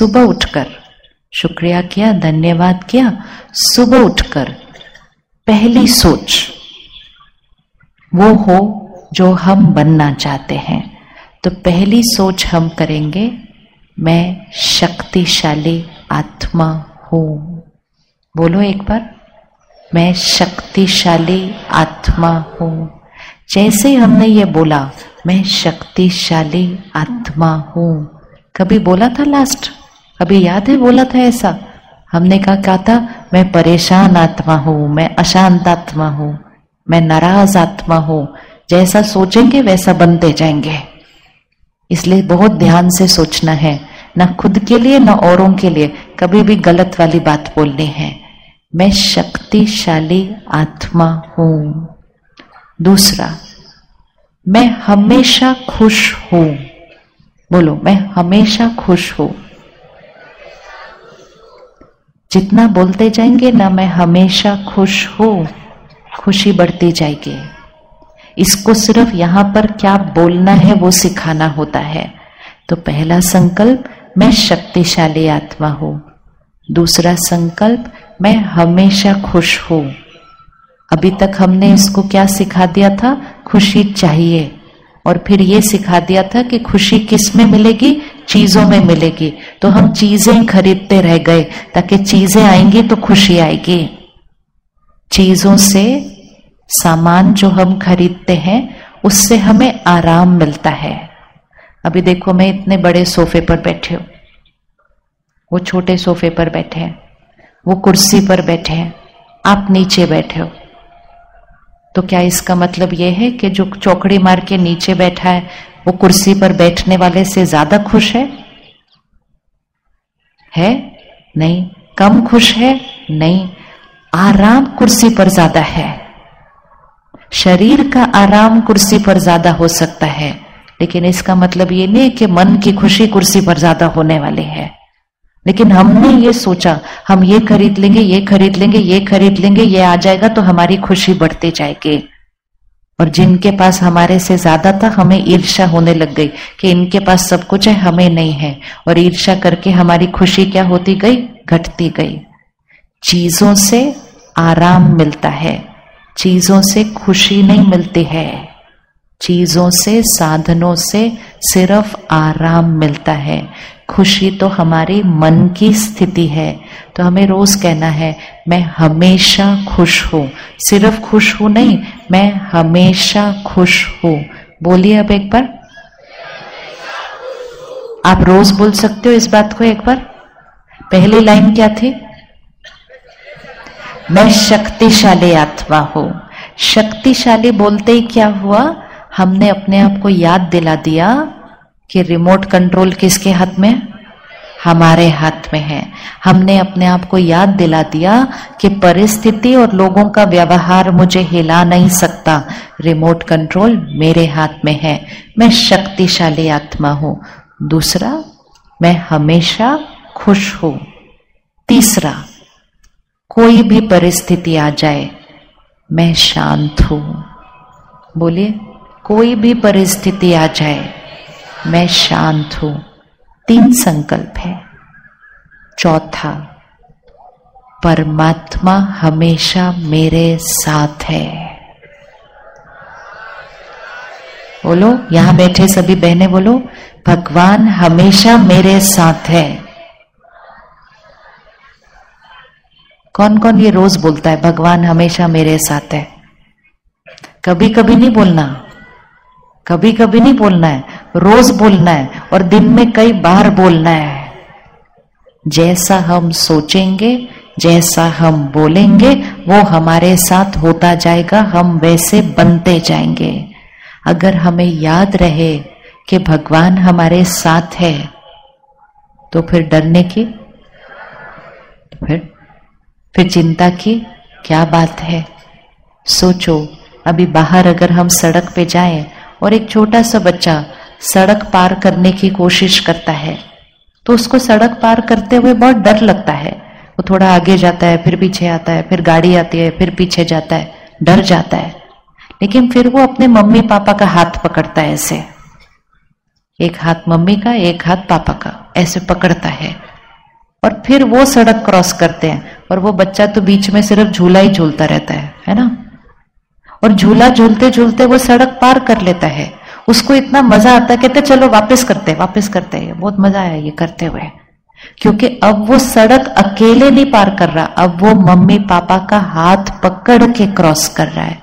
सुबह उठकर। शुक्रिया किया, धन्यवाद किया। सुबह उठकर, पहली सोच वो हो जो हम बनना चाहते हैं। तो पहली सोच हम करेंगे, मैं शक्तिशाली आत्मा हूँ। बोलो एक बार, मैं शक्तिशाली आत्मा हूँ। जैसे हमने ये बोला, मैं शक्तिशाली आत्मा हूँ। कभी बोला था लास्ट कभी याद है, बोला था ऐसा। हमने कहा क्या था मैं परेशान आत्मा हूँ, मैं अशांत आत्मा हूँ, मैं नाराज़ आत्मा हूँ। जैसा सोचेंगे, वैसा बनते जाएँगे। इसलिए बहुत ध्यान से सोचना है, ना खुद के लिए, ना औरों के लिए। कभी भी गलत वाली बात बोलनी है। मैं शक्तिशाली आत्मा हूँ। दूसरा, मैं हमेशा खुश हूँ। बोलो, मैं हमेशा खुश हूँ। जितना बोलते जाएँगे ना मैं हमेशा खुश हूँ। खुशी बढ़ती जाएगी। इसको सिर्फ़ यहाँ पर क्या बोलना है वो सिखाना होता है। तो पहला संकल्प, मैं शक्तिशाली आत्मा हूँ। दूसरा संकल्प, मैं हमेशा खुश हूँ। अभी तक हमने इसको क्या सिखा दिया था? खुशी चाहिए। और फिर ये सिखा दिया था कि खुशी किसमें मिलेगी? चीज़ों में मिलेगी। तो हम चीज़ें खरीदते रह गए। ताकि चीज़ें आएँगी तो खुशी आएगी। चीज़ों से सामान जो हम खरीदते हैं, उससे हमें आराम मिलता है। अभी देखो, मैं इतने बड़े सोफे पर बैठे हूँ। वो छोटे सोफे पर बैठे हैं। वो कुर्सी पर बैठे हैं। आप नीचे बैठे हो। तो क्या इसका मतलब यह है कि जो चौकड़ी मार के नीचे बैठा है वो कुर्सी पर बैठने वाले से ज़्यादा खुश है? है? नहीं। कम खुश है? नहीं। आराम कुर्सी पर ज़्यादा है। शरीर का आराम कुर्सी पर ज़्यादा हो सकता है। लेकिन इसका मतलब ये नहीं कि मन की खुशी कुर्सी पर ज़्यादा होने वाली है। लेकिन हमने ये सोचा, हम ये खरीद लेंगे, ये खरीद लेंगे, ये खरीद लेंगे, ये आ जाएगा तो हमारी खुशी बढ़ती जाएगी। और जिनके पास हमारे से ज़्यादा था, हमें ईर्षा होने लग गई कि इनके पास सब कुछ है, हमें नहीं है। और ईर्षा करके हमारी खुशी क्या होती गई? घटती गई। चीज़ों से आराम मिलता है। चीज़ों से खुशी नहीं मिलती है। चीज़ों से, साधनों से सिर्फ़ आराम मिलता है। खुशी तो हमारी मन की स्थिति है। तो हमें रोज कहना है, मैं हमेशा खुश हूँ। सिर्फ़ खुश हूँ नहीं मैं हमेशा खुश हूँ। बोलिए अब एक बार। आप रोज बोल सकते हो इस बात को एक बार। पहली लाइन क्या थी? मैं शक्तिशाली आत्मा हूँ। शक्तिशाली बोलते ही क्या हुआ? हमने अपने आप को याद दिला दिया कि रिमोट कंट्रोल किसके हाथ में? हमारे हाथ में है। हमने अपने आप को याद दिला दिया कि परिस्थिति और लोगों का व्यवहार मुझे हिला नहीं सकता। रिमोट कंट्रोल मेरे हाथ में है। मैं शक्तिशाली आत्मा हूँ। दूसरा, मैं हमेशा खुश हूँ। तीसरा, कोई भी परिस्थिति आ जाए, मैं शांत हूँ। बोलिए, कोई भी परिस्थिति आ जाए, मैं शांत हूँ। तीन संकल्प है। चौथा, परमात्मा हमेशा मेरे साथ है। बोलो, यहाँ बैठे सभी बहने बोलो, भगवान हमेशा मेरे साथ है। कौन कौन ये रोज बोलता है, भगवान हमेशा मेरे साथ है? कभी कभी नहीं बोलना। कभी कभी नहीं बोलना है, रोज बोलना है और दिन में कई बार बोलना है। जैसा हम सोचेंगे, जैसा हम बोलेंगे, वो हमारे साथ होता जाएगा, हम वैसे बनते जाएँगे। अगर हमें याद रहे कि भगवान हमारे साथ है तो फिर डरने की फिर फिर चिंता की क्या बात है? सोचो, अभी बाहर अगर हम सड़क पे जाएँ और एक छोटा सा बच्चा सड़क पार करने की कोशिश करता है। तो उसको सड़क पार करते हुए बहुत डर लगता है। वो थोड़ा आगे जाता है, फिर पीछे आता है, फिर गाड़ी आती है, फिर पीछे जाता है, डर जाता है। लेकिन फिर वो अपने मम्मी पापा का हाथ पकड़ता है ऐसे। एक हाथ मम्मी का, एक हाथ पापा का, ऐसे पकड़ता है। और फिर वो सड़क क्रॉस करते हैं, और वो बच्चा तो बीच में सिर्फ़ झूला ही झूलता रहता है है ना? और झूला झूलते झूलते वो सड़क पार कर लेता है। उसको इतना मज़ा आता है, कहते चलो, वापस करते वापस करते हैं। बहुत मज़ा आया ये करते हुए। क्योंकि अब वो सड़क अकेले नहीं पार कर रहा, अब वो मम्मी पापा का हाथ पकड़ के क्रॉस कर रहा है।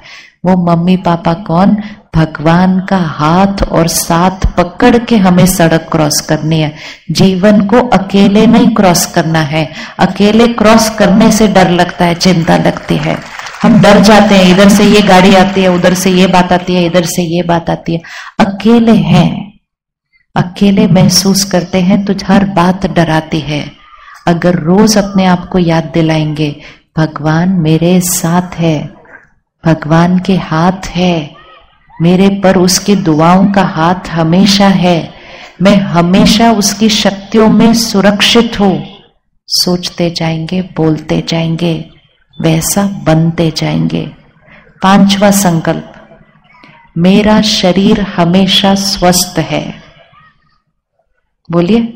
वो मम्मी पापा कौन? भगवान का हाथ और साथ पकड़ के हमें सड़क क्रॉस करनी है। जीवन को अकेले नहीं क्रॉस करना है। अकेले क्रॉस करने से डर लगता है, चिंता लगती है। हम डर जाते हैं, इधर से ये गाड़ी आती है, उधर से ये बात आती है, इधर से ये बात आती है। अकेले हैं, अकेले महसूस करते हैं तो हर बात डराती है। अगर रोज अपने आप को याद दिलाएँगे, भगवान मेरे साथ है, भगवान के हाथ है, मेरे पर उसकी दुआओं का हाथ हमेशा है, मैं हमेशा उसकी शक्तियों में सुरक्षित हूँ। सोचते जाएँगे, बोलते जाएँगे वैसा बनते जाएँगे। पांचवा संकल्प, मेरा शरीर हमेशा स्वस्थ है। बोलिए।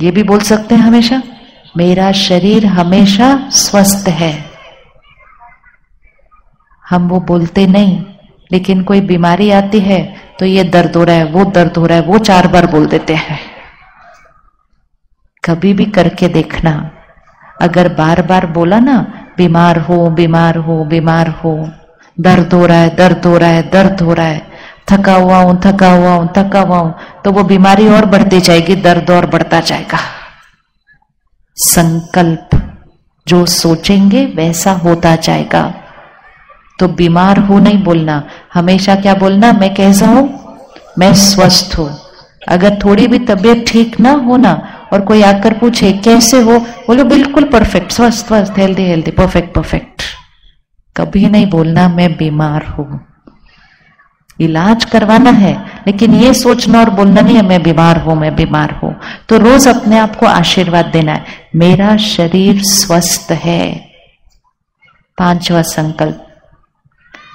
ये भी बोल सकते हैं हमेशा, मेरा शरीर हमेशा स्वस्थ है। हम वो बोलते नहीं, लेकिन कोई बीमारी आती है तो ये दर्द हो रहा है, वो दर्द हो रहा है, वो चार बार बोल देते हैं। कभी भी करके देखना। अगर बार बार बोला ना, बीमार हो बीमार हो बीमार हो, दर्द हो रहा है, दर्द हो रहा है, दर्द हो रहा है, थका हुआ हूँ, थका हुआ हूँ, थका हुआ हूँ तो वो बीमारी और बढ़ती जाएगी, दर्द और बढ़ता जाएगा। संकल्प, जो सोचेंगे वैसा होता जाएगा। तो बीमार हो नहीं बोलना। हमेशा क्या बोलना? मैं कैसा हूँ? मैं स्वस्थ हूँ। अगर थोड़ी भी तबीयत ठीक ना हो ना और कोई आकर पूछे, कैसे हो बोलो, बिल्कुल परफेक्ट स्वस्थ स्वस्थ हेल्दी हेल्दी परफेक्ट परफेक्ट कभी नहीं बोलना, मैं बीमार हूँ। इलाज करवाना है, लेकिन ये सोचना और बोलना नहीं है, मैं बीमार हूँ, मैं बीमार हूँ। तो रोज अपने आप को आशीर्वाद देना है। मेरा शरीर स्वस्थ है। पांचवा संकल्प,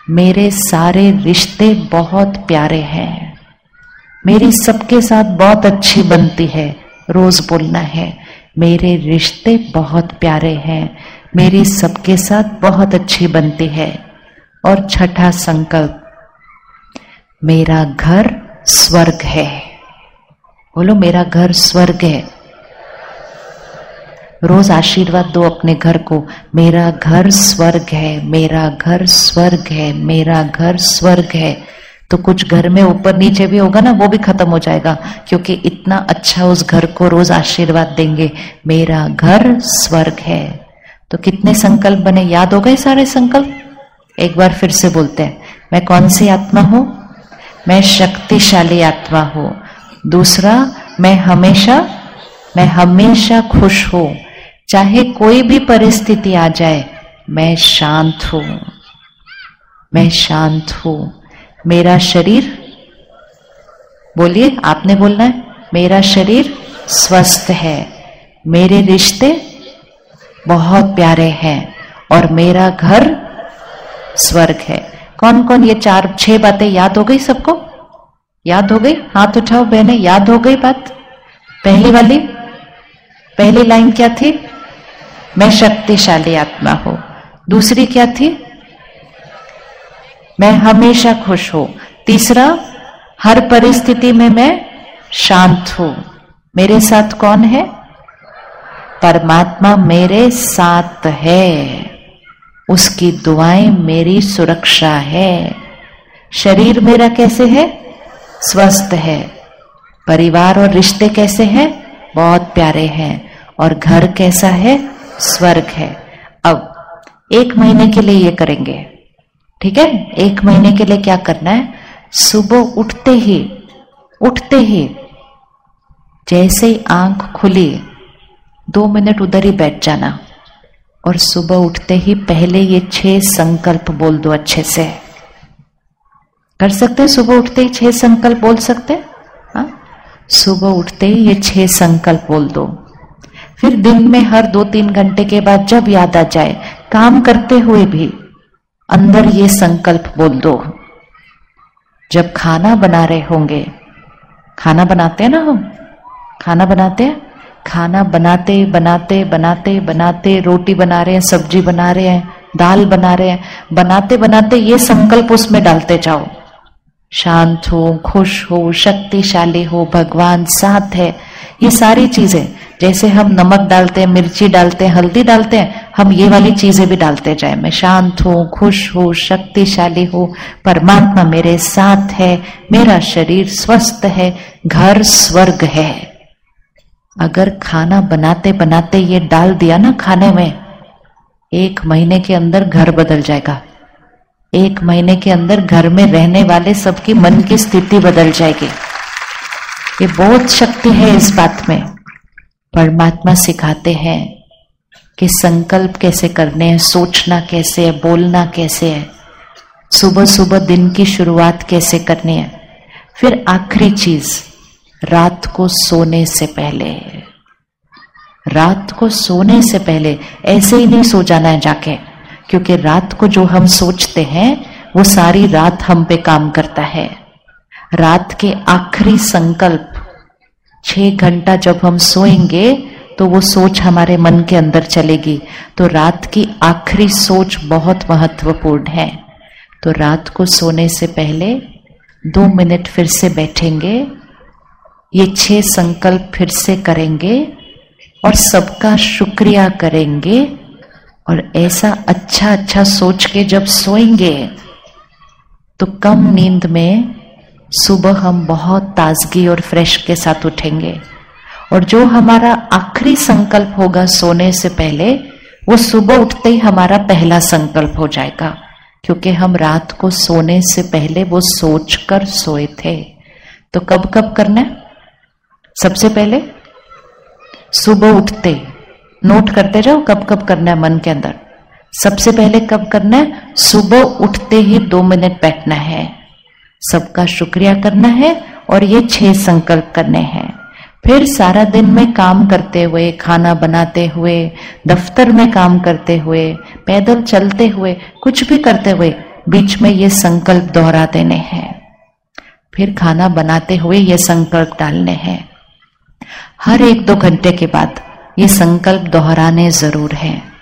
मेरे सारे रिश्ते बहुत प्यारे हैं। मेरी सबके साथ बहुत अच्छी बनती है। रोज बोलना है, मेरे रिश्ते बहुत प्यारे हैं, मेरी सबके साथ बहुत अच्छी बनती है। और छठा संकल्प, मेरा घर स्वर्ग है। बोलो, मेरा घर स्वर्ग है। रोज आशीर्वाद दो अपने घर को, मेरा घर स्वर्ग है, मेरा घर स्वर्ग है, मेरा घर स्वर्ग है। तो कुछ घर में ऊपर नीचे भी होगा ना, वो भी खत्म हो जाएगा। क्योंकि इतना अच्छा उस घर को रोज आशीर्वाद देंगे। मेरा घर स्वर्ग है। तो कितने संकल्प बने? याद हो गए सारे संकल्प? एक बार फिर से बोलते हैं, मैं कौन सी आत्मा हूँ? मैं शक्तिशाली आत्मा हूँ। दूसरा, मैं हमेशा मैं हमेशा खुश हूँ। चाहे कोई भी परिस्थिति आ जाए, मैं शांत हूँ। मैं शांत हूँ। मेरा शरीर, बोलिए, आपने बोलना है, मेरा शरीर स्वस्थ है, मेरे रिश्ते बहुत प्यारे हैं और मेरा घर स्वर्ग है। कौन कौन ये चार, छह बातें याद हो गई सबको? याद हो गई? हाथ उठाओ बहने, याद हो गई बात? पहली वाली, पहली लाइन क्या थी? मैं शक्तिशाली आत्मा हूँ। दूसरी क्या थी? मैं हमेशा खुश हूँ। तीसरा, हर परिस्थिति में मैं शांत हूँ। मेरे साथ कौन है? परमात्मा मेरे साथ है। उसकी दुआएँ मेरी सुरक्षा है। शरीर मेरा कैसे है? स्वस्थ है। परिवार और रिश्ते कैसे हैं? बहुत प्यारे हैं। और घर कैसा है? स्वर्ग है। अब एक महीने के लिए ये करेंगे। ठीक है? एक महीने के लिए क्या करना है? सुबह उठते ही उठते ही, जैसे ही आँख खुली, दो मिनट उधर ही बैठ जाना। और सुबह उठते ही पहले ये छह संकल्प बोल दो अच्छे से। कर सकते हैं? सुबह उठते ही छह संकल्प बोल सकते हैं? हाँ? सुबह उठते ही ये छह संकल्प बोल दो। फिर दिन में हर दो तीन घंटे के बाद जब याद आ जाए, काम करते हुए भी अंदर ये संकल्प बोल दो। जब खाना बना रहे होंगे, खाना बनाते हैं ना हम? खाना बनाते हैं? खाना बनाते बनाते बनाते बनाते, रोटी बना रहे हैं, सब्ज़ी बना रहे हैं, दाल बना रहे हैं, बनाते बनाते ये संकल्प उसमें डालते जाओ। शांत हो, खुश हो, शक्तिशाली हो, भगवान साथ है, ये सारी चीज़ें। जैसे हम नमक डालते हैं, मिर्ची डालते हैं, हल्दी डालते हैं हम ये वाली चीज़ें भी डालते जाए। मैं शांत हूँ, खुश हूँ, शक्तिशाली हूँ। परमात्मा मेरे साथ है, मेरा शरीर स्वस्थ है, घर स्वर्ग है। अगर खाना बनाते बनाते ये डाल दिया ना खाने में, एक महीने के अंदर घर बदल जाएगा। एक महीने के अंदर घर में रहने वाले सबकी मन की स्थिति बदल जाएगी। ये बहुत शक्ति है इस बात में। परमात्मा सिखाते हैं कि संकल्प कैसे करने हैं, सोचना कैसे है, बोलना कैसे है सुबह सुबह दिन की शुरुआत कैसे करनी है। फिर आखिरी चीज़, रात को सोने से पहले। रात को सोने से पहले ऐसे ही नहीं सो जाना है जाके, क्योंकि रात को जो हम सोचते हैं, वो सारी रात हम पे काम करता है। रात के आखिरी संकल्प, छह घंटा जब हम सोएँगे तो वो सोच हमारे मन के अंदर चलेगी। तो रात की आखिरी सोच बहुत महत्वपूर्ण है। तो रात को सोने से पहले दो मिनट फिर से बैठेंगे। ये छह संकल्प फिर से करेंगे और सबका शुक्रिया करेंगे। और ऐसा अच्छा अच्छा सोच के जब सोएँगे तो कम नींद में सुबह हम बहुत ताजगी और फ्रेश के साथ उठेंगे। और जो हमारा आखिरी संकल्प होगा सोने से पहले, वो सुबह उठते ही हमारा पहला संकल्प हो जाएगा। क्योंकि हम रात को सोने से पहले वो सोच कर सोए थे। तो कब कब करना है? सबसे पहले सुबह उठते। नोट करते जाओ कब कब करना है मन के अंदर। सबसे पहले कब करना है? सुबह उठते ही दो मिनट बैठना है। सबका शुक्रिया करना है और ये छह संकल्प करने हैं। फिर सारा दिन में काम करते हुए, खाना बनाते हुए, दफ्तर में काम करते हुए, पैदल चलते हुए, कुछ भी करते हुए, बीच में ये संकल्प दोहरा देने हैं। फिर खाना बनाते हुए ये संकल्प डालने हैं। हर एक दो घंटे के बाद ये संकल्प दोहराने ज़रूर है।